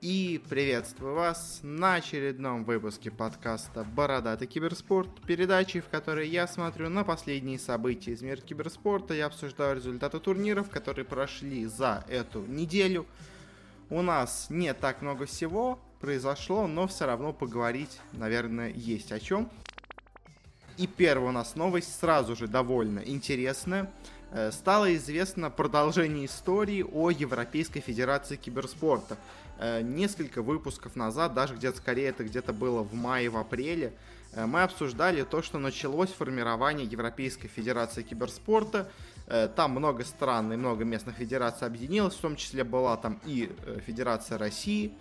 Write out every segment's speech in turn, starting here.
И приветствую вас на очередном выпуске подкаста «Бородатый киберспорт», передачи, в которой я смотрю на последние события из мира киберспорта, я обсуждаю результаты турниров, которые прошли за эту неделю. У нас не так много всего произошло, но все равно поговорить, наверное, есть о чем. И первая у нас новость сразу же довольно интересная. Э, стало известно продолжение истории о Европейской Федерации Киберспорта. Э, несколько выпусков назад, даже где-то скорее это где-то было в мае, в апреле, э, мы обсуждали то, что началось формирование Европейской Федерации Киберспорта. Там много стран и много местных федераций объединилось, в том числе была там и Федерация России.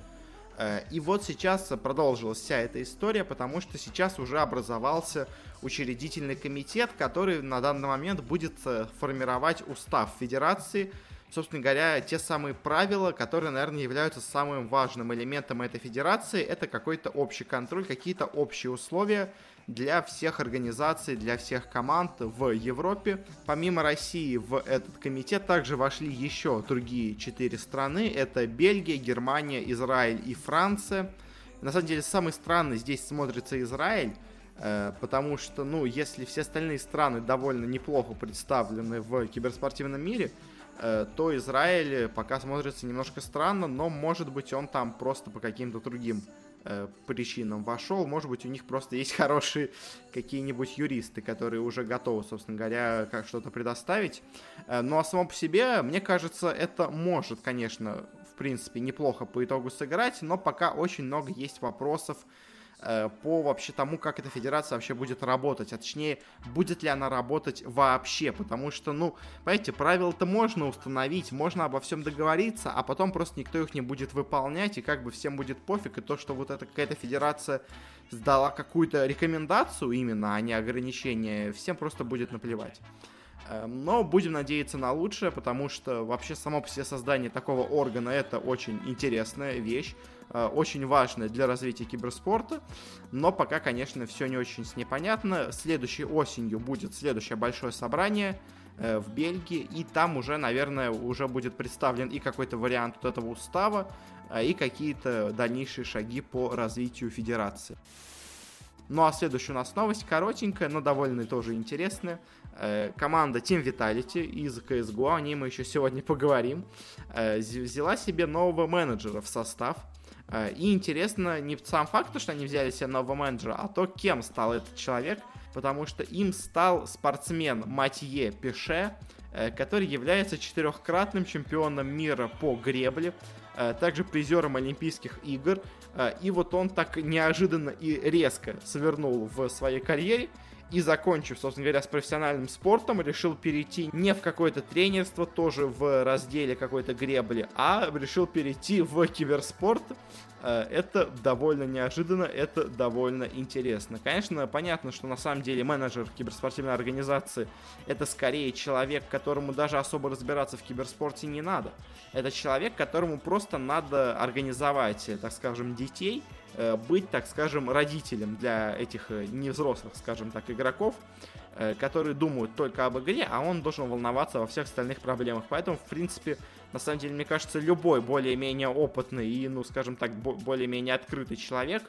И вот сейчас продолжилась вся эта история, потому что сейчас уже образовался учредительный комитет, который на данный момент будет формировать устав Федерации – собственно говоря, те самые правила, которые, наверное, являются самым важным элементом этой федерации. Это какой-то общий контроль, какие-то общие условия для всех организаций, для всех команд в Европе. Помимо России в этот комитет также вошли еще другие четыре страны. Это Бельгия, Германия, Израиль и Франция. На самом деле, самый странный здесь смотрится Израиль, э, потому что, ну, если все остальные страны довольно неплохо представлены в киберспортивном мире, то Израиль пока смотрится немножко странно, но может быть он там просто по каким-то другим э, причинам вошел. Может быть, у них просто есть хорошие какие-нибудь юристы, которые уже готовы, собственно говоря, как что-то предоставить. Э, ну а само по себе, мне кажется, это может, конечно, в принципе, неплохо по итогу сыграть, но пока очень много есть вопросов Э, по вообще тому, как эта федерация вообще будет работать, а точнее, будет ли она работать вообще, потому что, ну, понимаете, правила-то можно установить, можно обо всем договориться, а потом просто никто их не будет выполнять, и как бы всем будет пофиг, и то, что вот эта какая-то федерация сдала какую-то рекомендацию именно, а не ограничение, всем просто будет наплевать. Эм, но будем надеяться на лучшее, потому что вообще само по себе создание такого органа это очень интересная вещь. Э, очень важное для развития киберспорта, но пока, конечно, все не очень с непонятно. Следующей осенью будет следующее большое собрание э, в Бельгии, и там уже, наверное, уже будет представлен и какой-то вариант вот этого устава, э, и какие-то дальнейшие шаги по развитию федерации. Ну а следующая у нас новость коротенькая, но довольно тоже интересная. команда Team Vitality из CSGO, о ней мы еще сегодня поговорим, взяла себе нового менеджера в состав. Э, и интересно не сам факт, что они взяли себе нового менеджера, а то, кем стал этот человек, потому что им стал спортсмен Матье Пеше, э, который является четырехкратным чемпионом мира по гребле, э, также призером Олимпийских игр. И вот он так неожиданно и резко свернул в своей карьере и закончив, собственно говоря, с профессиональным спортом, решил перейти не в какое-то тренерство, тоже в разделе какой-то гребли, а решил перейти в киберспорт. Э, это довольно неожиданно, это довольно интересно. Конечно, понятно, что на самом деле менеджер киберспортивной организации это скорее человек, которому даже особо разбираться в киберспорте не надо. Это человек, которому просто надо организовать, так скажем, детей, Э, быть, так скажем, родителем для этих э, невзрослых, скажем так, игроков, э, которые думают только об игре, а он должен волноваться во всех остальных проблемах. Поэтому, в принципе, на самом деле, мне кажется, любой более-менее опытный и, ну, скажем так, более-менее открытый человек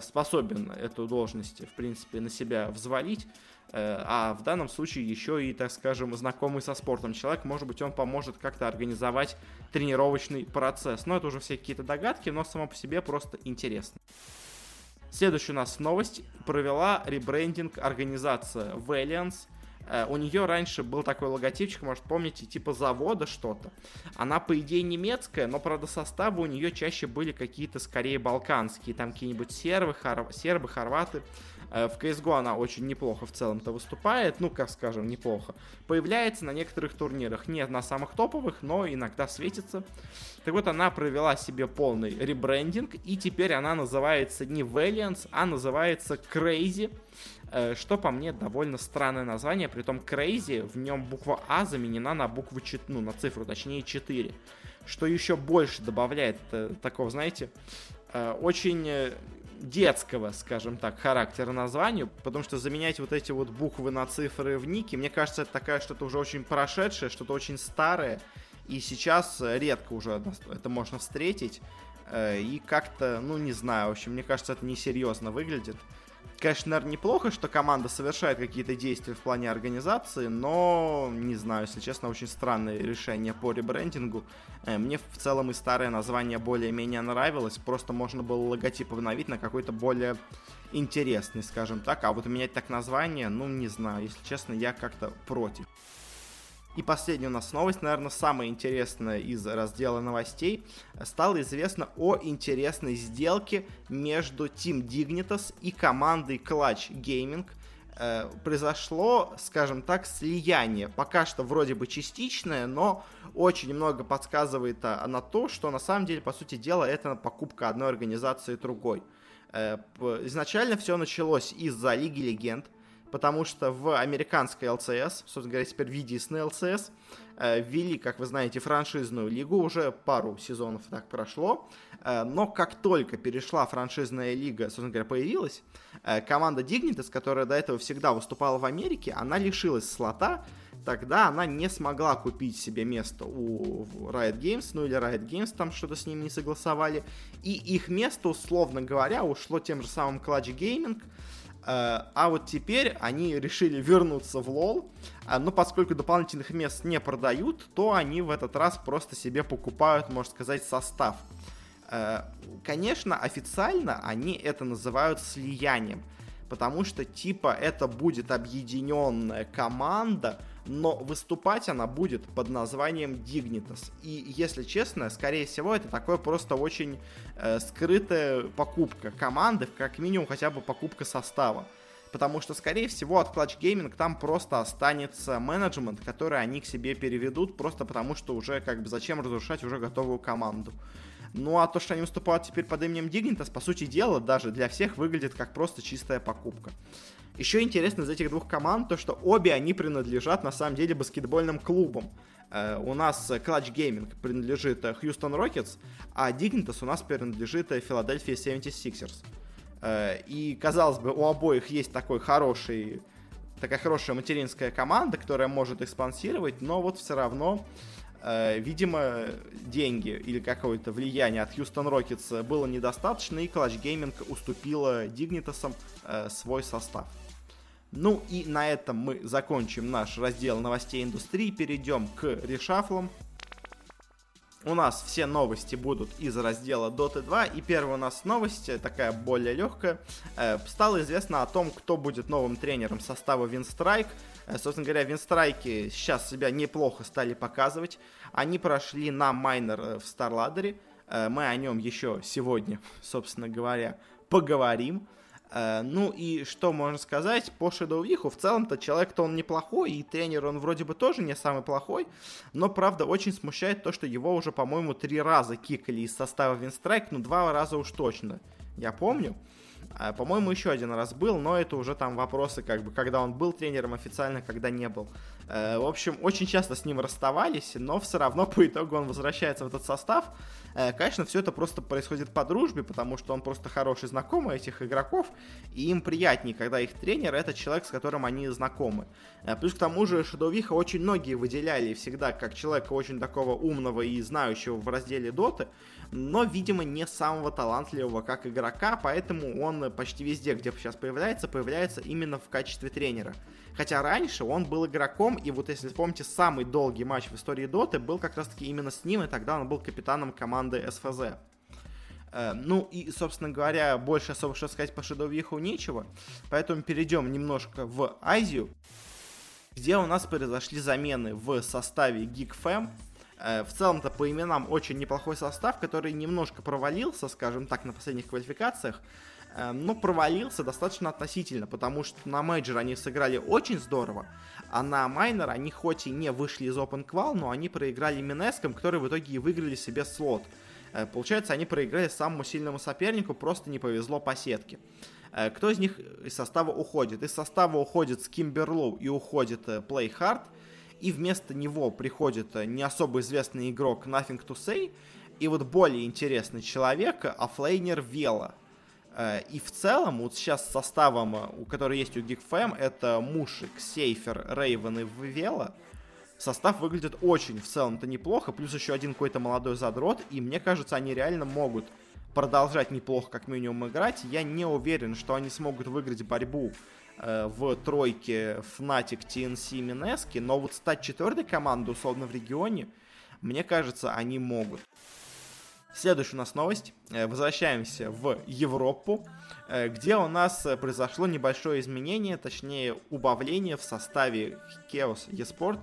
способен эту должность, в принципе, на себя взвалить. Э, а в данном случае еще и, так скажем, знакомый со спортом человек, может быть, он поможет как-то организовать тренировочный процесс. Но это уже все какие-то догадки, но само по себе просто интересно. Следующая у нас новость. Провела ребрендинг организация Valiance. Э, у нее раньше был такой логотипчик, может помните, типа завода что-то. Она, по идее, немецкая, но, правда, составы у нее чаще были какие-то, скорее, балканские. Там какие-нибудь сербы, хор... сербы хорваты. Э, в CSGO она очень неплохо в целом-то выступает, ну, как скажем, неплохо. Появляется на некоторых турнирах, не на самых топовых, но иногда светится. Так вот, она провела себе полный ребрендинг, и теперь она называется не Valiance, а называется Crazy, э, что по мне довольно странное название, при том Crazy, в нем буква А заменена на букву, ну, на цифру, точнее 4, что еще больше добавляет э, такого, знаете, очень детского, скажем так, характера названию, потому что заменять вот эти вот буквы на цифры в нике, мне кажется, это такая что-то уже очень прошедшее, что-то очень старое, И сейчас редко уже это можно встретить. И как-то, ну не знаю, в общем, мне кажется, это несерьезно выглядит. Конечно, наверное, неплохо, что команда совершает какие-то действия в плане организации, но, не знаю, если честно, очень странное решение по ребрендингу. Э, мне в целом и старое название более-менее нравилось, просто можно было логотип обновить на какой-то более интересный, скажем так, а вот менять так название, ну, не знаю, если честно, я как-то против. И последняя у нас новость, наверное, самая интересная из раздела новостей. Стало известно о интересной сделке между Team Dignitas и командой Clutch Gaming. Э, произошло, скажем так, слияние. Пока что вроде бы частичное, но очень много подсказывает а, на то, что на самом деле, по сути дела, это покупка одной организации другой. Э, изначально все началось из-за Лиги Легенд, потому что в американской LCS, собственно говоря, теперь в единственной LCS, э, ввели, как вы знаете, франшизную лигу, уже пару сезонов так прошло, э, но как только перешла франшизная лига, собственно говоря, появилась, э, команда Dignitas, которая до этого всегда выступала в Америке, она лишилась слота, тогда она не смогла купить себе место у Riot Games, ну или Riot Games там что-то с ними не согласовали, и их место, условно говоря, ушло тем же самым Clutch Gaming, а вот теперь они решили вернуться в лол, э, но поскольку дополнительных мест не продают, то они в этот раз просто себе покупают, можно сказать, состав. Э, конечно, официально они это называют слиянием, потому что типа это будет объединенная команда, но выступать она будет под названием Dignitas. И, если честно, скорее всего, это такое просто очень э, скрытая покупка команды, как минимум хотя бы покупка состава. Потому что, скорее всего, от Clutch Gaming там просто останется менеджмент, который они к себе переведут, просто потому что уже как бы зачем разрушать уже готовую команду. Ну а то, что они выступают теперь под именем Dignitas, по сути дела, даже для всех выглядит как просто чистая покупка. Еще интересно из этих двух команд то, что обе они принадлежат на самом деле баскетбольным клубам. Uh, у нас Clutch Gaming принадлежит Houston Rockets, а Dignitas у нас принадлежит Philadelphia 76ers. Uh, и, казалось бы, у обоих есть такой хороший, такая хорошая материнская команда, которая может их спонсировать, но вот все равно, видимо, деньги или какое-то влияние от Houston Rockets было недостаточно, и Clutch Gaming уступила Dignitas свой состав. Ну и на этом мы закончим наш раздел новостей индустрии, перейдем к решафлам. У нас все новости будут из раздела Dota 2, и первая у нас новость, э, такая более легкая. Э, стало известно о том, кто будет новым тренером состава Винстрайк. Э, собственно говоря, Винстрайки сейчас себя неплохо стали показывать. Они прошли на майнер в Старладере. Мы о нем еще сегодня, собственно говоря, поговорим. Э, ну и что можно сказать по Шедоувиху? В целом-то человек-то он неплохой, и тренер он вроде бы тоже не самый плохой, но правда очень смущает то, что его уже, по-моему, три раза кикали из состава Винстрайк, ну два раза уж точно, я помню. А, по-моему, еще один раз был, но это уже там вопросы, как бы, когда он был тренером официально, когда не был. Э, в общем, очень часто с ним расставались, но все равно по итогу он возвращается в этот состав. Э, конечно, все это просто происходит по дружбе, потому что он просто хороший знакомый этих игроков, и им приятнее, когда их тренер это человек, с которым они знакомы. Э, плюс к тому же Шадовиха очень многие выделяли всегда как человека очень такого умного и знающего в разделе доты, но, видимо, не самого талантливого как игрока, поэтому он почти везде, где сейчас появляется, появляется именно в качестве тренера. Хотя раньше он был игроком, и вот если помните, самый долгий матч в истории Доты был как раз-таки именно с ним, и тогда он был капитаном команды СФЗ. Э, ну и, собственно говоря, больше особо что сказать по Шедовиху нечего, поэтому перейдем немножко в Азию, где у нас произошли замены в составе GeekFam, Э, в целом-то по именам очень неплохой состав, который немножко провалился, скажем так, на последних квалификациях, э, но провалился достаточно относительно, потому что на мейджор они сыграли очень здорово, а на майнор они хоть и не вышли из Open Qual, но они проиграли Минеском, которые в итоге и выиграли себе слот. Э, получается, они проиграли самому сильному сопернику, просто не повезло по сетке. Кто из них из состава уходит? Из состава уходит Скимберлоу и уходит Play Hard – и вместо него приходит э, не особо известный игрок Nothing to Say, и вот более интересный человек, оффлейнер Вела. Э, и в целом, вот сейчас составом, э, у который есть у GeekFam, это Мушик, Сейфер, Рейвен и Вела. Состав выглядит очень в целом-то неплохо, плюс еще один какой-то молодой задрот, и мне кажется, они реально могут продолжать неплохо как минимум играть. Я не уверен, что они смогут выиграть борьбу э, в тройке Fnatic, TNC, Минески, но вот стать четвертой командой условно в регионе, мне кажется, они могут. Следующая у нас новость. Э, возвращаемся в Европу, э, где у нас произошло небольшое изменение, точнее убавление в составе Chaos eSport.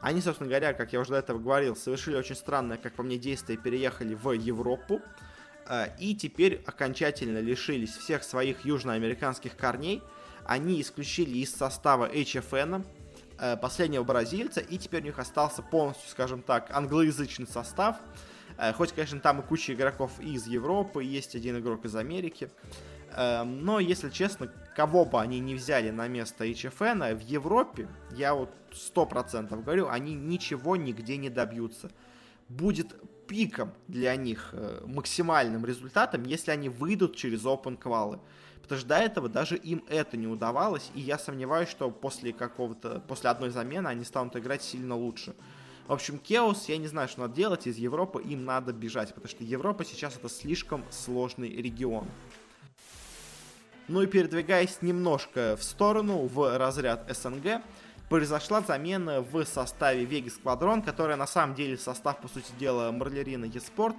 Они, собственно говоря, как я уже до этого говорил, совершили очень странное, как по мне, действие, переехали в Европу. Э, и теперь окончательно лишились всех своих южноамериканских корней. Они исключили из состава HFN последнего бразильца, и теперь у них остался полностью, скажем так, англоязычный состав – Э, хоть, конечно, там и куча игроков из Европы, есть один игрок из Америки. Эм, но, если честно, кого бы они не взяли на место HFN, в Европе, я вот сто процентов говорю, они ничего нигде не добьются. Будет пиком для них э, максимальным результатом, если они выйдут через open квалы. Потому что до этого даже им это не удавалось, и я сомневаюсь, что после какого-то, после одной замены они станут играть сильно лучше. В общем, Кеос, я не знаю, что надо делать, из Европы им надо бежать, потому что Европа сейчас это слишком сложный регион. Ну и передвигаясь немножко в сторону, в разряд СНГ, произошла замена в составе Vegas Squadron, которая на самом деле состав, по сути дела, Марлерина Еспорт.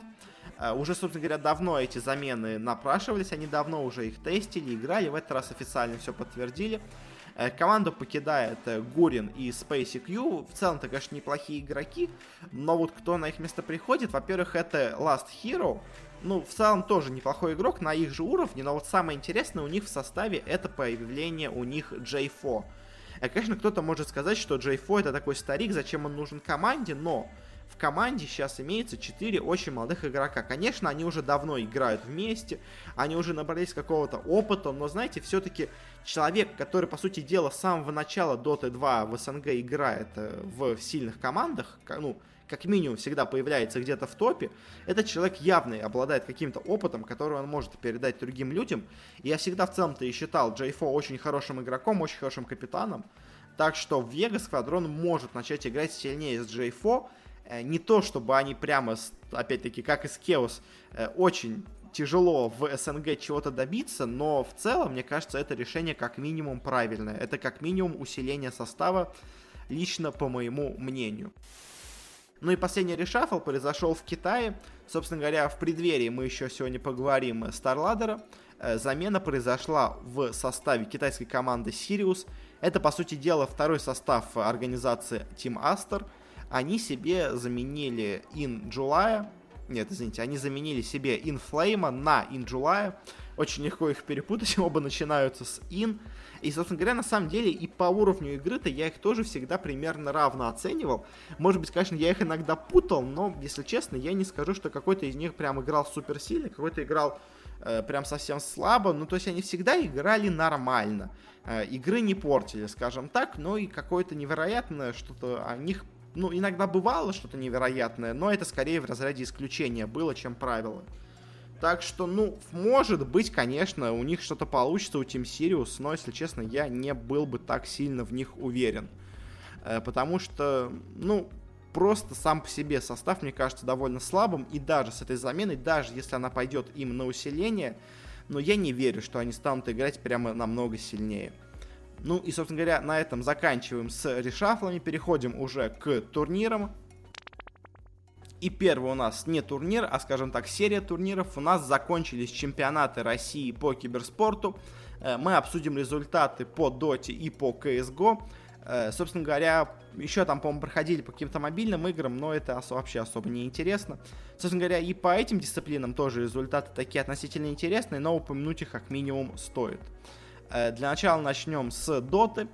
Uh, уже, собственно говоря, давно эти замены напрашивались, они давно уже их тестили, играли, в этот раз официально все подтвердили. Э, команду покидает э, Гурин и Spacey Q. В целом-то, конечно, неплохие игроки, но вот кто на их место приходит, во-первых, это Last Hero, ну, в целом тоже неплохой игрок на их же уровне, но вот самое интересное у них в составе это появление у них J4. И, конечно, кто-то может сказать, что J4 это такой старик, зачем он нужен команде, но команде сейчас имеется 4 очень молодых игрока. Конечно, они уже давно играют вместе, они уже набрались какого-то опыта, но, знаете, все-таки человек, который, по сути дела, с самого начала Dota 2 в СНГ играет э, в сильных командах, ну, как минимум всегда появляется где-то в топе, этот человек явно обладает каким-то опытом, который он может передать другим людям. И я всегда в целом-то и считал J4 очень хорошим игроком, очень хорошим капитаном. Так что в Vegas Squadron может начать играть сильнее с J4, Э, не то, чтобы они прямо, опять-таки, как и с Кеос, э, очень тяжело в СНГ чего-то добиться, но в целом, мне кажется, это решение как минимум правильное. Это как минимум усиление состава, лично по моему мнению. Ну и последний решафл произошел в Китае. Собственно говоря, в преддверии мы еще сегодня поговорим Старладера. Э, замена произошла в составе китайской команды Sirius. Это, по сути дела, второй состав организации Team Aster – они себе заменили In July, нет, извините, они заменили себе In Flame на In July. Очень легко их перепутать, оба начинаются с In. И, собственно говоря, на самом деле и по уровню игры-то я их тоже всегда примерно равно оценивал. Может быть, конечно, я их иногда путал, но, если честно, я не скажу, что какой-то из них прям играл супер сильно, какой-то играл э, прям совсем слабо. Ну, то есть они всегда играли нормально. Э, игры не портили, скажем так, но и какое-то невероятное что-то о них ну, иногда бывало что-то невероятное, но это скорее в разряде исключения было, чем правило. Так что, ну, может быть, конечно, у них что-то получится у Team Sirius, но, если честно, я не был бы так сильно в них уверен. Э, потому что, ну, просто сам по себе состав, мне кажется, довольно слабым, и даже с этой заменой, даже если она пойдет им на усиление, но я не верю, что они станут играть прямо намного сильнее. Ну и, собственно говоря, на этом заканчиваем с решафлами, переходим уже к турнирам. И первый у нас не турнир, а, скажем так, серия турниров. У нас закончились чемпионаты России по киберспорту. Э, мы обсудим результаты по Доте и по CSGO. Э, собственно говоря, еще там, по-моему, проходили по каким-то мобильным играм, но это вообще особо не интересно. Собственно говоря, и по этим дисциплинам тоже результаты такие относительно интересные, но упомянуть их как минимум стоит. Э, для начала начнем с Доты.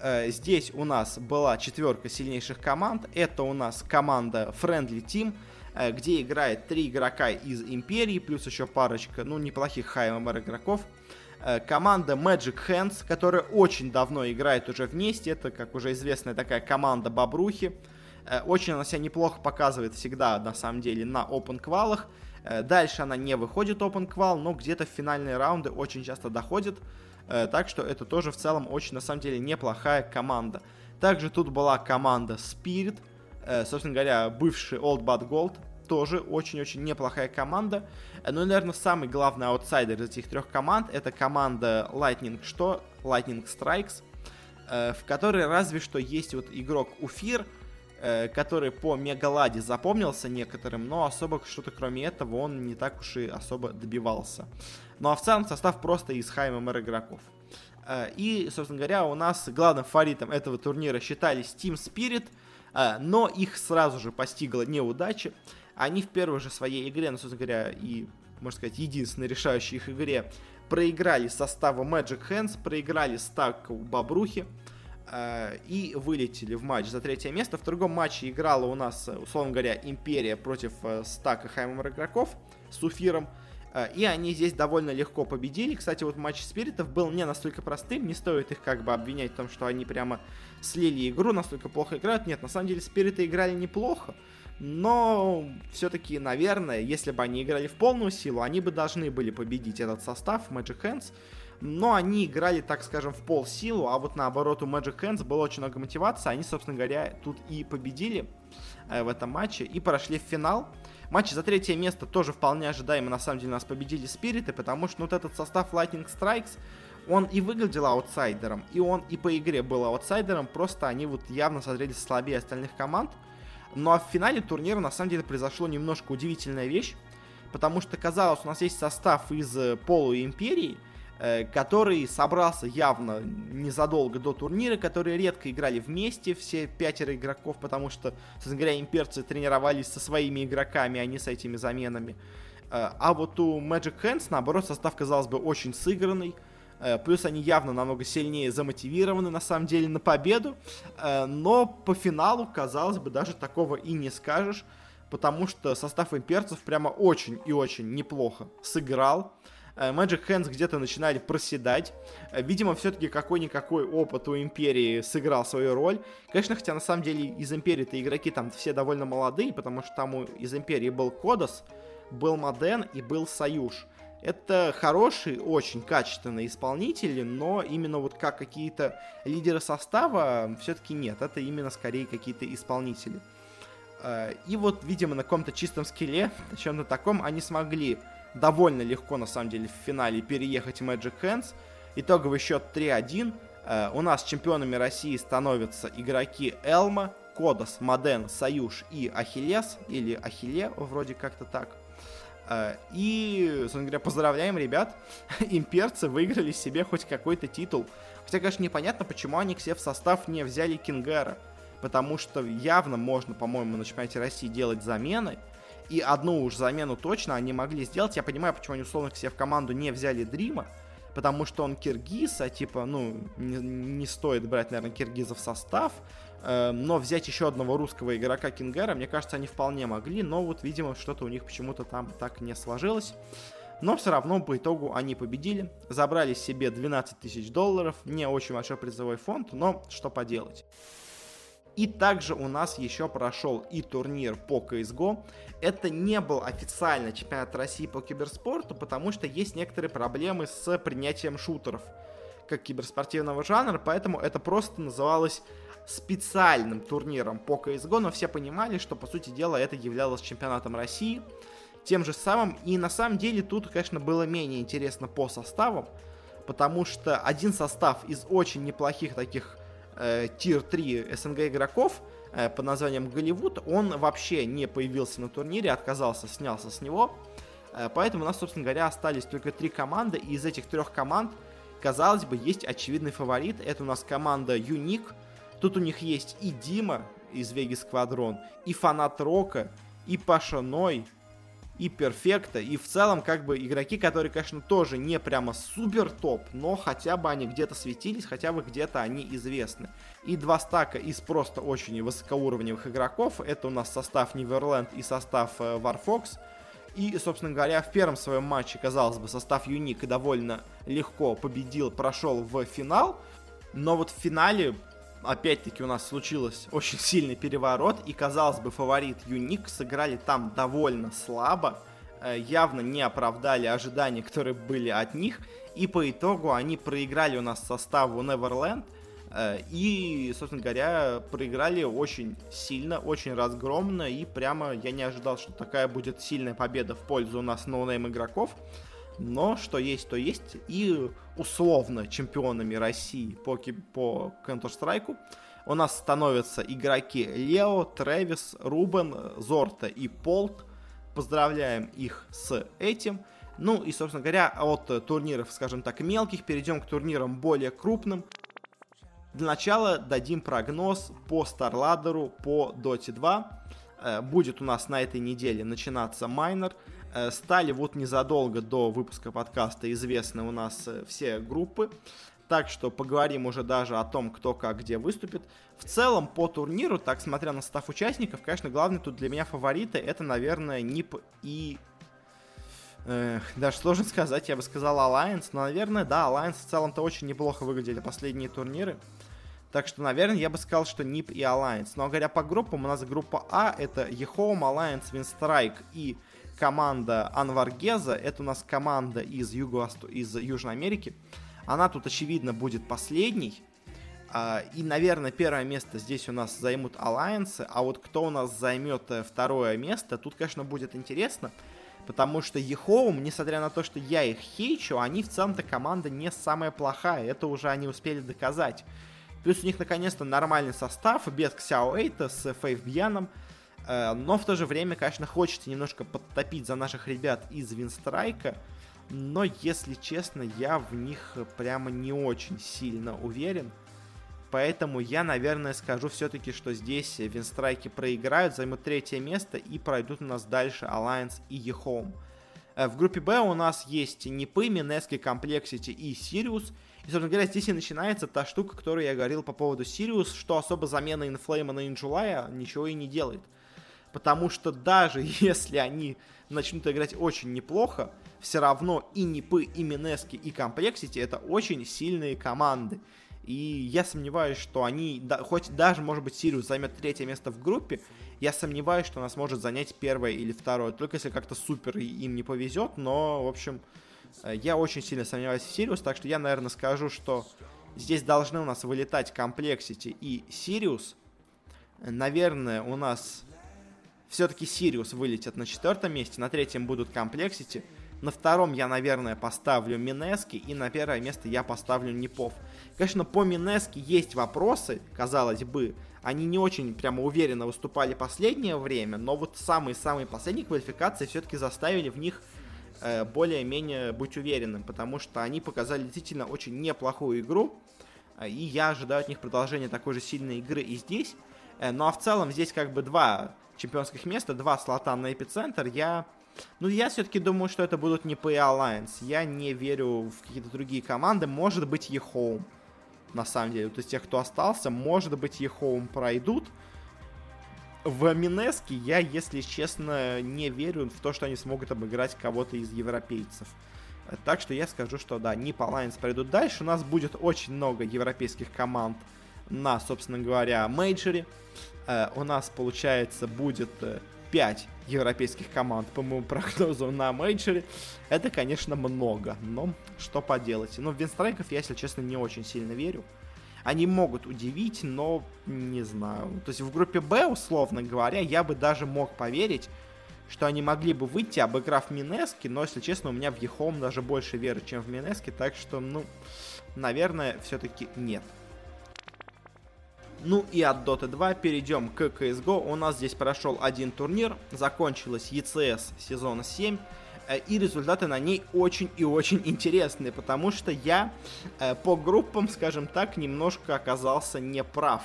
Э, здесь у нас была четверка сильнейших команд. Это у нас команда Friendly Team, э, где играет три игрока из Империи, плюс еще парочка, ну, неплохих HMR игроков. Команда Magic Hands, которая очень давно играет уже вместе. Это, как уже известная такая команда Бобрухи. Очень она себя неплохо показывает всегда, на самом деле, на open квалах. Дальше она не выходит open квал, но где-то в финальные раунды очень часто доходит. Э, так что это тоже в целом очень, на самом деле, неплохая команда. Также тут была команда Spirit, э, собственно говоря, бывший Old Bad Gold, тоже очень-очень неплохая команда. Но, наверное, самый главный аутсайдер из этих трех команд это команда Lightning что? Lightning Strikes, э, в которой разве что есть вот игрок Уфир, э, который по Мегаладе запомнился некоторым, но особо что-то кроме этого он не так уж и особо добивался. Ну а в целом состав просто из хай ММР игроков. Э, и, собственно говоря, у нас главным фаворитом этого турнира считались Team Spirit, но их сразу же постигла неудача. Они в первой же своей игре, ну, собственно говоря, и, можно сказать, единственной решающей их игре, проиграли составу Magic Hands, проиграли стак Бобрухи э, и вылетели в матч за третье место. В другом матче играла у нас, условно говоря, Империя против э, стака Хаймер игроков с Уфиром. Э, и они здесь довольно легко победили. Кстати, вот матч спиритов был не настолько простым. Не стоит их как бы обвинять в том, что они прямо слили игру, настолько плохо играют. Нет, на самом деле спириты играли неплохо. Но все-таки, наверное, если бы они играли в полную силу, они бы должны были победить этот состав Magic Hands. Но они играли, так скажем, в пол силу, а вот наоборот у Magic Hands было очень много мотивации. Они, собственно говоря, тут и победили э, в этом матче и прошли в финал. Матч за третье место тоже вполне ожидаемо, на самом деле, нас победили Спириты, потому что вот этот состав Lightning Strikes, он и выглядел аутсайдером, и он и по игре был аутсайдером, просто они вот явно смотрелись слабее остальных команд. Ну а в финале турнира на самом деле произошло немножко удивительная вещь, потому что казалось, у нас есть состав из э, полуимперии, э, который собрался явно незадолго до турнира, которые редко играли вместе, все пятеро игроков, потому что, собственно говоря, имперцы тренировались со своими игроками, а не с этими заменами. Э, а вот у Magic Hands, наоборот, состав, казалось бы, очень сыгранный, Э, плюс они явно намного сильнее замотивированы, на самом деле, на победу. Э, но по финалу, казалось бы, даже такого и не скажешь. Потому что состав имперцев прямо очень и очень неплохо сыграл. Э, Magic Hands где-то начинали проседать. Видимо, все-таки какой-никакой опыт у Империи сыграл свою роль. Конечно, хотя на самом деле из Империи-то игроки там все довольно молодые, потому что там из Империи был Кодос, был Моден и был Союз. Это хорошие, очень качественные исполнители, но именно вот как какие-то лидеры состава все-таки нет. Это именно скорее какие-то исполнители. Э, и вот, видимо, на каком-то чистом скилле, чем-то таком, они смогли довольно легко, на самом деле, в финале переехать Magic Hands. Итоговый счет 3-1. Э, у нас чемпионами России становятся игроки Элма, Кодос, Моден, Союз и Ахиллес, или Ахилле, вроде как-то так. Э, и, собственно говоря, поздравляем ребят, имперцы выиграли себе хоть какой-то титул. Хотя, конечно, непонятно, почему они себе в состав не взяли Кингера. Потому что явно можно, по-моему, на чемпионате России делать замены. И одну уж замену точно они могли сделать. Я понимаю, почему они условно себе в команду не взяли Дрима. Потому что он киргиз, а типа, ну, не, не стоит брать, наверное, киргизов в состав. Эм, но взять еще одного русского игрока Кингера, мне кажется, они вполне могли, но вот, видимо, что-то у них почему-то там так не сложилось. Но все равно по итогу они победили, забрали себе 12 тысяч долларов, не очень большой призовой фонд, но что поделать. И также у нас еще прошел и турнир по CSGO. Это не был официально чемпионат России по киберспорту, потому что есть некоторые проблемы с принятием шутеров как киберспортивного жанра, поэтому это просто называлось специальным турниром по CSGO, но все понимали, что, по сути дела, это являлось чемпионатом России. Тем же самым, и на самом деле тут, конечно, было менее интересно по составам, потому что один состав из очень неплохих таких э, тир-3 СНГ игроков э, под названием Голливуд, он вообще не появился на турнире, отказался, снялся с него. Э, поэтому у нас, собственно говоря, остались только три команды, и из этих трех команд, казалось бы, есть очевидный фаворит. Это у нас команда Юник, Тут у них есть и Дима из Веги Сквадрон, и Фанат Рока, и Паша Ной, и Перфекта, и в целом как бы игроки, которые, конечно, тоже не прямо супер топ, но хотя бы они где-то светились, хотя бы где-то они известны. И два стака из просто очень высокоуровневых игроков, это у нас состав Неверленд и состав э, Warfox, и, собственно говоря, в первом своем матче, казалось бы, состав Юник довольно легко победил, прошел в финал, но вот в финале опять-таки у нас случилось очень сильный переворот, и, казалось бы, фаворит Юник сыграли там довольно слабо, э, явно не оправдали ожидания, которые были от них, и по итогу они проиграли у нас составу Neverland Э, и, собственно говоря, проиграли очень сильно, очень разгромно, и прямо я не ожидал, что такая будет сильная победа в пользу у нас ноунейм игроков. Но что есть, то есть. И условно чемпионами России по, по Counter-Strike у нас становятся игроки Лео, Трэвис, Рубен, Зорта и Полт. Поздравляем их с этим. Ну и, собственно говоря, от турниров, скажем так, мелких перейдем к турнирам более крупным. Для начала дадим прогноз по StarLadder, по Dota 2. Э, будет у нас на этой неделе начинаться майнер. Э, стали вот незадолго до выпуска подкаста известны у нас э, все группы. Так что поговорим уже даже о том, кто как где выступит. В целом, по турниру, так смотря на состав участников, конечно, главный тут для меня фавориты это, наверное, НИП и Эх, даже сложно сказать, я бы сказал Alliance, но, наверное, да, Alliance в целом-то очень неплохо выглядели последние турниры. Так что, наверное, я бы сказал, что NIP и Alliance. Но говоря по группам, у нас группа А это EHOME, Alliance, Winstrike и команда Anvorgesa. Это у нас команда из, Юго из Южной Америки. Она тут, очевидно, будет последней. А, и, наверное, первое место здесь у нас займут Alliance. А вот кто у нас займет э, второе место, тут, конечно, будет интересно. Потому что EHOME, несмотря на то, что я их хейчу, они в целом-то команда не самая плохая. Это уже они успели доказать. Плюс у них наконец-то нормальный состав, без Ксяо Эйта, с Фейт Бьяном. Э, но в то же время, конечно, хочется немножко подтопить за наших ребят из Винстрайка. Но, если честно, я в них прямо не очень сильно уверен. Поэтому я, наверное, скажу все-таки, что здесь Винстрайки проиграют, займут третье место и пройдут у нас дальше Alliance и EHOME. Э, в группе Б у нас есть Нипы, Mineski, compLexity и Сириус. И, собственно говоря, здесь и начинается та штука, которую я говорил по поводу Сириус, что особо замена инфлейма на Инджулай ничего и не делает. Потому что даже если они начнут играть очень неплохо, все равно и Нипы, и Mineski, и compLexity это очень сильные команды. И я сомневаюсь, что они, да, хоть даже, может быть, Сириус займет третье место в группе, я сомневаюсь, что она сможет занять первое или второе, только если как-то супер им не повезет, но, в общем, Э, я очень сильно сомневаюсь в Сириус, так что я, наверное, скажу, что здесь должны у нас вылетать compLexity и Сириус. Наверное, у нас все-таки Сириус вылетит на четвертом месте, на третьем будут compLexity. На втором я, наверное, поставлю Mineski, и на первое место я поставлю Нипов. Конечно, по Mineski есть вопросы, казалось бы. Они не очень прямо уверенно выступали последнее время, но вот самые-самые последние квалификации все-таки заставили в них Э, более-менее быть уверенным, потому что они показали действительно очень неплохую игру, э, и я ожидаю от них продолжения такой же сильной игры и здесь. Э, ну а в целом здесь как бы два чемпионских места, два слота на эпицентр. Я, ну я все-таки думаю, что это будут не PA Alliance. Я не верю в какие-то другие команды. Может быть, E-Home, на самом деле. То есть тех, кто остался, может быть, EHOME пройдут. В Минеске я, если честно, не верю в то, что они смогут обыграть кого-то из европейцев. Так что я скажу, что да, NIP Alliance пройдут дальше. У нас будет очень много европейских команд на, собственно говоря, мейджоре. Э, у нас, получается, будет 5 э, европейских команд, по моему прогнозу, на мейджоре. Это, конечно, много, но что поделать. Но в Винстрайков я, если честно, не очень сильно верю. Они могут удивить, но не знаю. То есть в группе Б, условно говоря, я бы даже мог поверить, что они могли бы выйти, обыграв Минески, но, если честно, у меня в Ехом даже больше веры, чем в Минески, так что, ну, наверное, все-таки нет. Ну и от Dota 2 перейдем к CSGO. У нас здесь прошел один турнир, закончилась ECS сезона 7. Э, и результаты на ней очень и очень интересные, потому что я э, по группам, скажем так, немножко оказался неправ.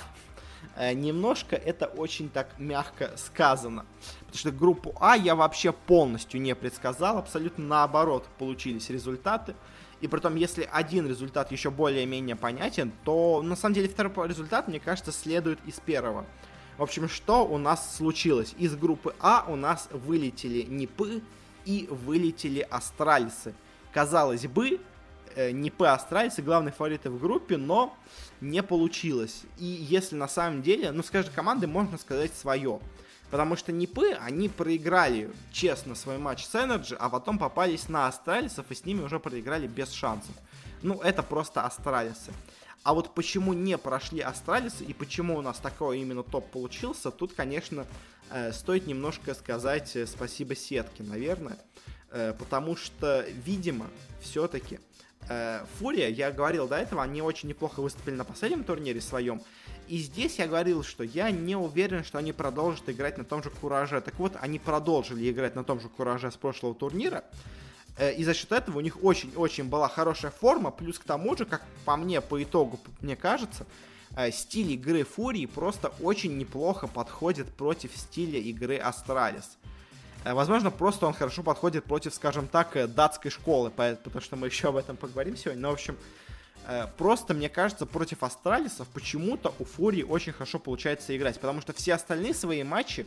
Э, немножко это очень так мягко сказано. Потому что группу А я вообще полностью не предсказал, абсолютно наоборот получились результаты. И притом, если один результат еще более-менее понятен, то на самом деле второй результат, мне кажется, следует из первого. В общем, что у нас случилось? Из группы А у нас вылетели Нипы, и вылетели астральцы. Казалось бы, э, не по астральцы главные фавориты в группе, но не получилось. И если на самом деле, ну, скажем, команды можно сказать свое. Потому что Нипы, они проиграли честно свой матч с Energy, а потом попались на Астралисов и с ними уже проиграли без шансов. Ну, это просто Астралисы. А вот почему не прошли Астралисы и почему у нас такой именно топ получился, тут, конечно, э, стоит немножко сказать э, спасибо сетке, наверное. Э, потому что, видимо, все-таки Фурия, я говорил до этого, они очень неплохо выступили на последнем турнире своем. И здесь я говорил, что я не уверен, что они продолжат играть на том же кураже. Так вот, они продолжили играть на том же кураже с прошлого турнира. Э, и за счет этого у них очень-очень была хорошая форма. Плюс к тому же, как по мне, по итогу, мне кажется, э, стиль игры Фурии просто очень неплохо подходит против стиля игры Astralis. Э, возможно, просто он хорошо подходит против, скажем так, датской школы, потому что мы еще об этом поговорим сегодня. Но, в общем, просто, мне кажется, против Астралисов почему-то у Фурии очень хорошо получается играть, потому что все остальные свои матчи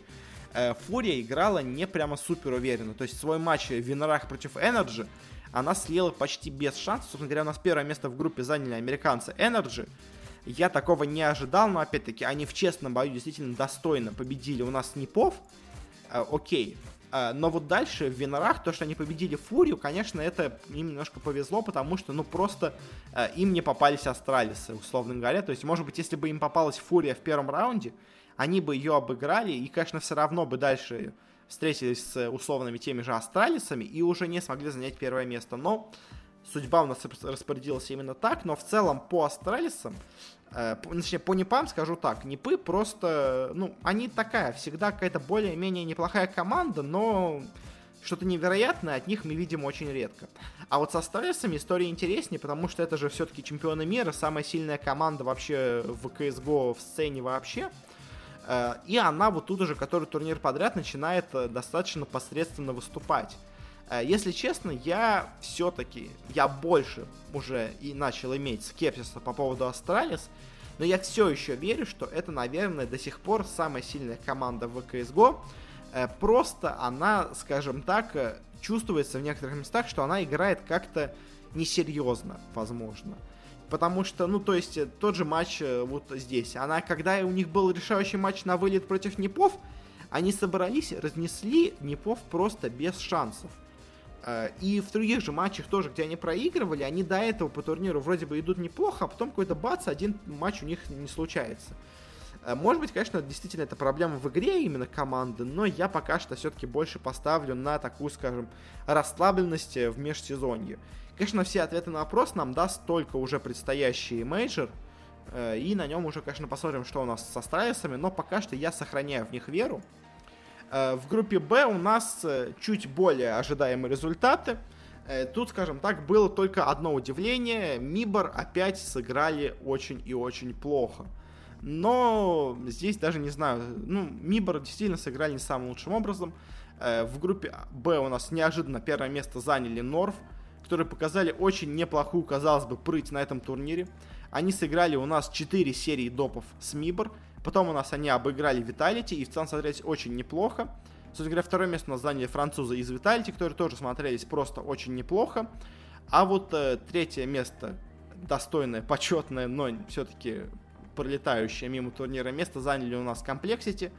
э, Фурия играла не прямо супер уверенно. То есть свой матч в виннерах против NRG она слила почти без шансов. Собственно говоря, у нас первое место в группе заняли американцы NRG. Я такого не ожидал, но опять-таки они в честном бою действительно достойно победили у нас Непов. Э, окей. Э, но вот дальше в Винорах то, что они победили Фурию, конечно, это им немножко повезло, потому что, ну, просто э, им не попались Астралисы, условно говоря. То есть, может быть, если бы им попалась Фурия в первом раунде, они бы ее обыграли и, конечно, все равно бы дальше встретились с условными теми же астралисами и уже не смогли занять первое место. Но судьба у нас распорядилась именно так, но в целом по астралисам, э, точнее по непам скажу так, непы просто, ну, они такая, всегда какая-то более-менее неплохая команда, но что-то невероятное от них мы видим очень редко. А вот со Старесами история интереснее, потому что это же все-таки чемпионы мира, самая сильная команда вообще в CSGO в сцене вообще. Э, и она вот тут уже, который турнир подряд, начинает э, достаточно посредственно выступать. Э, если честно, я все-таки, я больше уже и начал иметь скепсиса по поводу Astralis, но я все еще верю, что это, наверное, до сих пор самая сильная команда в CSGO. Просто она, скажем так, чувствуется в некоторых местах, что она играет как-то несерьезно, возможно. Потому что, ну, то есть, э, тот же матч э, вот здесь. Она, когда у них был решающий матч на вылет против Нипов, они собрались, разнесли Нипов просто без шансов. Э, и в других же матчах тоже, где они проигрывали, они до этого по турниру вроде бы идут неплохо, а потом какой-то бац, один матч у них не случается. Может быть, конечно, действительно это проблема в игре именно команды, но я пока что все-таки больше поставлю на такую, скажем, расслабленность в межсезонье. Конечно, все ответы на вопрос нам даст только уже предстоящий мейджор, э, и на нем уже, конечно, посмотрим, что у нас со Страйсами, но пока что я сохраняю в них веру. Э, в группе Б у нас э, чуть более ожидаемые результаты. Тут, скажем так, было только одно удивление. Мибор опять сыграли очень и очень плохо. Но здесь даже не знаю, ну, Мибор действительно сыграли не самым лучшим образом. В группе Б у нас неожиданно первое место заняли Норф которые показали очень неплохую, казалось бы, прыть на этом турнире. Они сыграли у нас 4 серии допов с MIBR. Потом у нас они обыграли Vitality и в целом смотрелись очень неплохо. Собственно говоря, второе место у нас заняли французы из Vitality, которые тоже смотрелись просто очень неплохо. А вот э, третье место, достойное, почетное, но все-таки пролетающее мимо турнира место заняли у нас compLexity,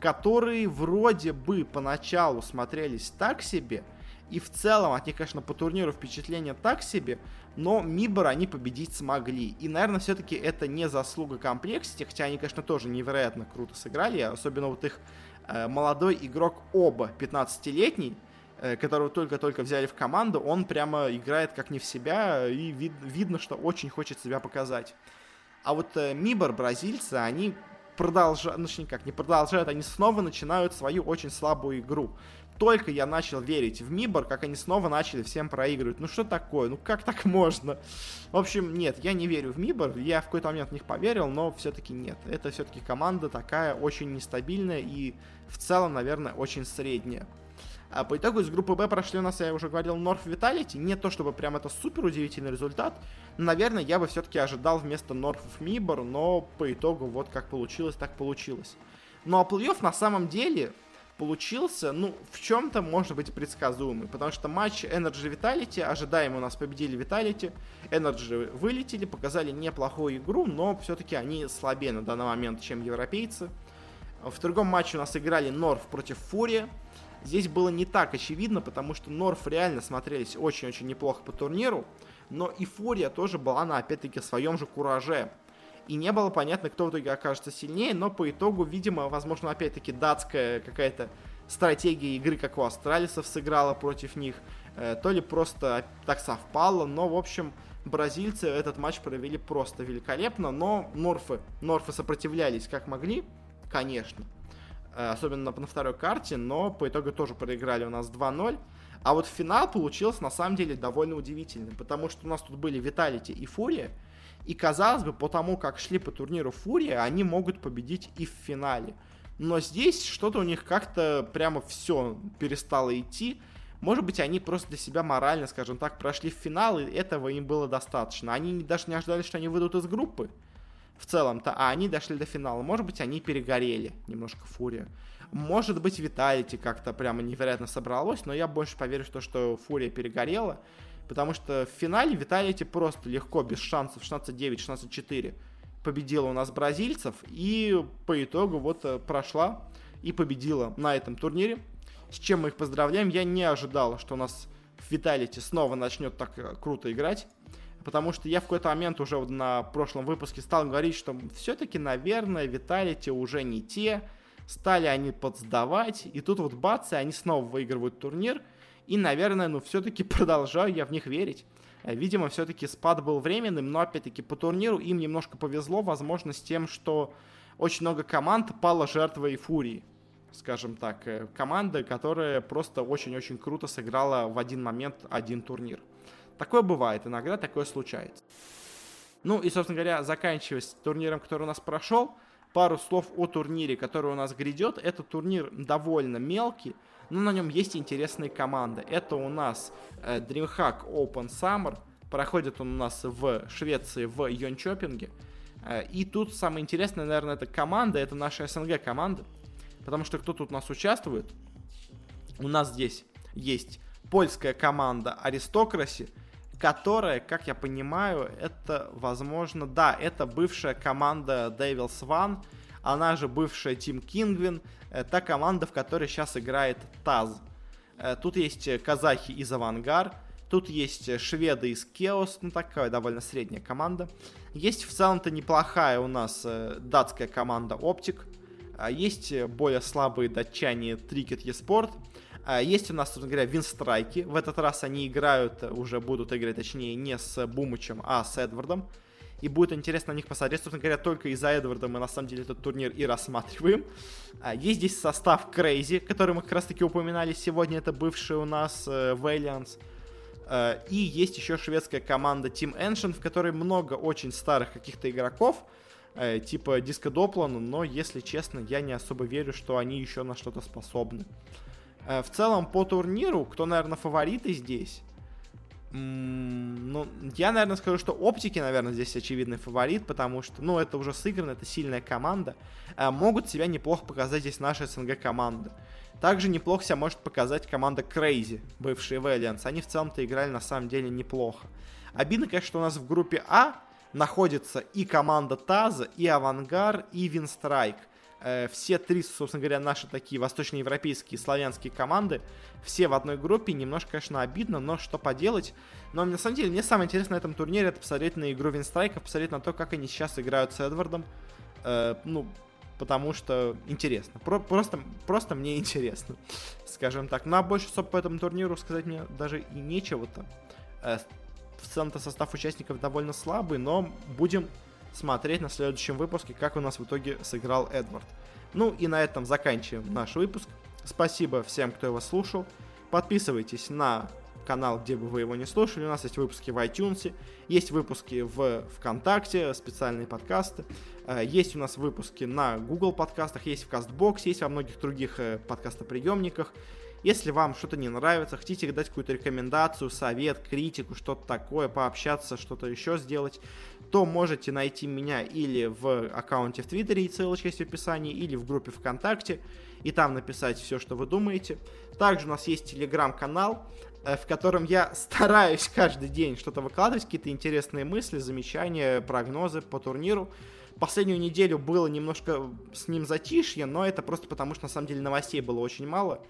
которые вроде бы поначалу смотрелись так себе, и в целом от них, конечно, по турниру впечатление так себе, но Мибор они победить смогли. И, наверное, все-таки это не заслуга комплексити, хотя они, конечно, тоже невероятно круто сыграли, особенно вот их э, молодой игрок оба, 15-летний, э, которого только-только взяли в команду, он прямо играет как не в себя, и вид видно, что очень хочет себя показать. А вот э, Мибор, бразильцы, они продолжают, ну, никак, не продолжают, они снова начинают свою очень слабую игру только я начал верить в Мибор, как они снова начали всем проигрывать. Ну что такое? Ну как так можно? В общем, нет, я не верю в Мибор. Я в какой-то момент в них поверил, но все-таки нет. Это все-таки команда такая очень нестабильная и в целом, наверное, очень средняя. А по итогу из группы Б прошли у нас, я уже говорил, Норф Виталити. Не то чтобы прям это супер удивительный результат. Наверное, я бы все-таки ожидал вместо Норфов Мибор, но по итогу вот как получилось, так получилось. Ну а плей на самом деле получился, ну, в чем-то может быть предсказуемый, потому что матч Energy Vitality, ожидаемо у нас победили Vitality, Energy вылетели, показали неплохую игру, но все-таки они слабее на данный момент, чем европейцы. В другом матче у нас играли Норф против Фурия. здесь было не так очевидно, потому что Норф реально смотрелись очень-очень неплохо по турниру, но и Фурия тоже была на, опять-таки, своем же кураже. И не было понятно, кто в итоге окажется сильнее, но по итогу, видимо, возможно, опять-таки датская какая-то стратегия игры, как у астралисов, сыграла против них, э, то ли просто так совпало, но, в общем, бразильцы этот матч провели просто великолепно, но Норфы, Норфы сопротивлялись как могли, конечно, э, особенно на второй карте, но по итогу тоже проиграли у нас 2-0. А вот финал получился на самом деле довольно удивительным, потому что у нас тут были Виталити и Фурия, и казалось бы, по тому, как шли по турниру Фурия, они могут победить и в финале. Но здесь что-то у них как-то прямо все перестало идти. Может быть, они просто для себя морально, скажем так, прошли в финал, и этого им было достаточно. Они даже не ожидали, что они выйдут из группы в целом-то, а они дошли до финала. Может быть, они перегорели немножко Фурия. Может быть, Виталити как-то прямо невероятно собралось, но я больше поверю в то, что Фурия перегорела, потому что в финале Виталити просто легко, без шансов, 16-9, 16-4 победила у нас бразильцев, и по итогу вот э, прошла и победила на этом турнире, с чем мы их поздравляем. Я не ожидал, что у нас Виталити снова начнет так э, круто играть, потому что я в какой-то момент уже на прошлом выпуске стал говорить, что все-таки, наверное, Виталити уже не те, стали они подсдавать, и тут вот бац, и они снова выигрывают турнир, и, наверное, ну, все-таки продолжаю я в них верить. Э, видимо, все-таки спад был временным, но, опять-таки, по турниру им немножко повезло, возможно, с тем, что очень много команд пало жертвой Фурии, скажем так. Э, команда, которая просто очень-очень круто сыграла в один момент один турнир. Такое бывает, иногда такое случается. Ну и, собственно говоря, заканчивая турниром, который у нас прошел, пару слов о турнире, который у нас грядет. Этот турнир довольно мелкий, но на нем есть интересные команды. Это у нас э, DreamHack Open Summer. Проходит он у нас в Швеции, в Йончопинге. Э, и тут самое интересное, наверное, это команда, это наша СНГ команда. Потому что кто тут у нас участвует? У нас здесь есть польская команда Аристокраси, которая, как я понимаю, это, возможно, да, это бывшая команда Devils One, она же бывшая Team Kingwin, э, та команда, в которой сейчас играет ТАЗ. Э, тут есть казахи из Авангар, тут есть шведы из Кеос, ну такая довольно средняя команда. Есть в целом-то неплохая у нас э, датская команда Оптик, есть более слабые датчане Трикет Еспорт, а, есть у нас, собственно говоря, винстрайки. В этот раз они играют, уже будут играть, точнее, не с Бумычем, а с Эдвардом. И будет интересно на них посмотреть. Собственно говоря, только из-за Эдварда мы на самом деле этот турнир и рассматриваем. А, есть здесь состав Крейзи, который мы как раз таки упоминали сегодня. Это бывший у нас э, Valiance. Э, и есть еще шведская команда Team Ancient, в которой много очень старых каких-то игроков, э, типа Диска Доплана, но, если честно, я не особо верю, что они еще на что-то способны. Э, в целом, по турниру, кто, наверное, фавориты здесь? Ну, я, наверное, скажу, что оптики, наверное, здесь очевидный фаворит, потому что, ну, это уже сыграно, это сильная команда. Э, могут себя неплохо показать здесь наши СНГ команды. Также неплохо себя может показать команда Crazy, бывшие Valiance. Они в целом-то играли на самом деле неплохо. Обидно, конечно, что у нас в группе А находится и команда Таза, и Авангар, и Винстрайк. Э, все три, собственно говоря, наши такие восточноевропейские, славянские команды, все в одной группе, немножко, конечно, обидно, но что поделать. Но на самом деле, мне самое интересное на этом турнире это посмотреть на игру Винстрайка, посмотреть на то, как они сейчас играют с Эдвардом. Э, ну, потому что интересно. Про просто, просто мне интересно, скажем так. Ну, а больше, собственно, по этому турниру сказать мне даже и нечего-то. Э, в целом-то состав участников довольно слабый, но будем смотреть на следующем выпуске, как у нас в итоге сыграл Эдвард. Ну и на этом заканчиваем наш выпуск. Спасибо всем, кто его слушал. Подписывайтесь на канал, где бы вы его не слушали. У нас есть выпуски в iTunes, есть выпуски в ВКонтакте, специальные подкасты. Э, есть у нас выпуски на Google подкастах, есть в CastBox, есть во многих других э, подкастоприемниках. Если вам что-то не нравится, хотите дать какую-то рекомендацию, совет, критику, что-то такое, пообщаться, что-то еще сделать, то можете найти меня или в аккаунте в Твиттере, ссылочка есть в описании, или в группе ВКонтакте, и там написать все, что вы думаете. Также у нас есть телеграм-канал, э, в котором я стараюсь каждый день что-то выкладывать, какие-то интересные мысли, замечания, прогнозы по турниру. Последнюю неделю было немножко с ним затишье, но это просто потому, что на самом деле новостей было очень мало.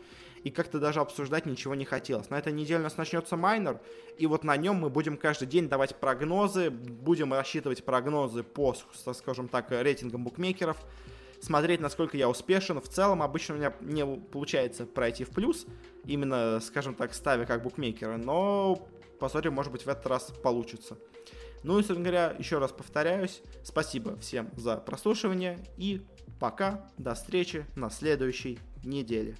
И как-то даже обсуждать ничего не хотелось. На этой неделе у нас начнется майнер, и вот на нем мы будем каждый день давать прогнозы, будем рассчитывать прогнозы по, скажем так, рейтингам букмекеров, смотреть, насколько я успешен. В целом, обычно у меня не получается пройти в плюс, именно, скажем так, ставя как букмекера, но посмотрим, может быть, в этот раз получится. Ну и, собственно говоря, еще раз повторяюсь, спасибо всем за прослушивание и пока, до встречи на следующей неделе.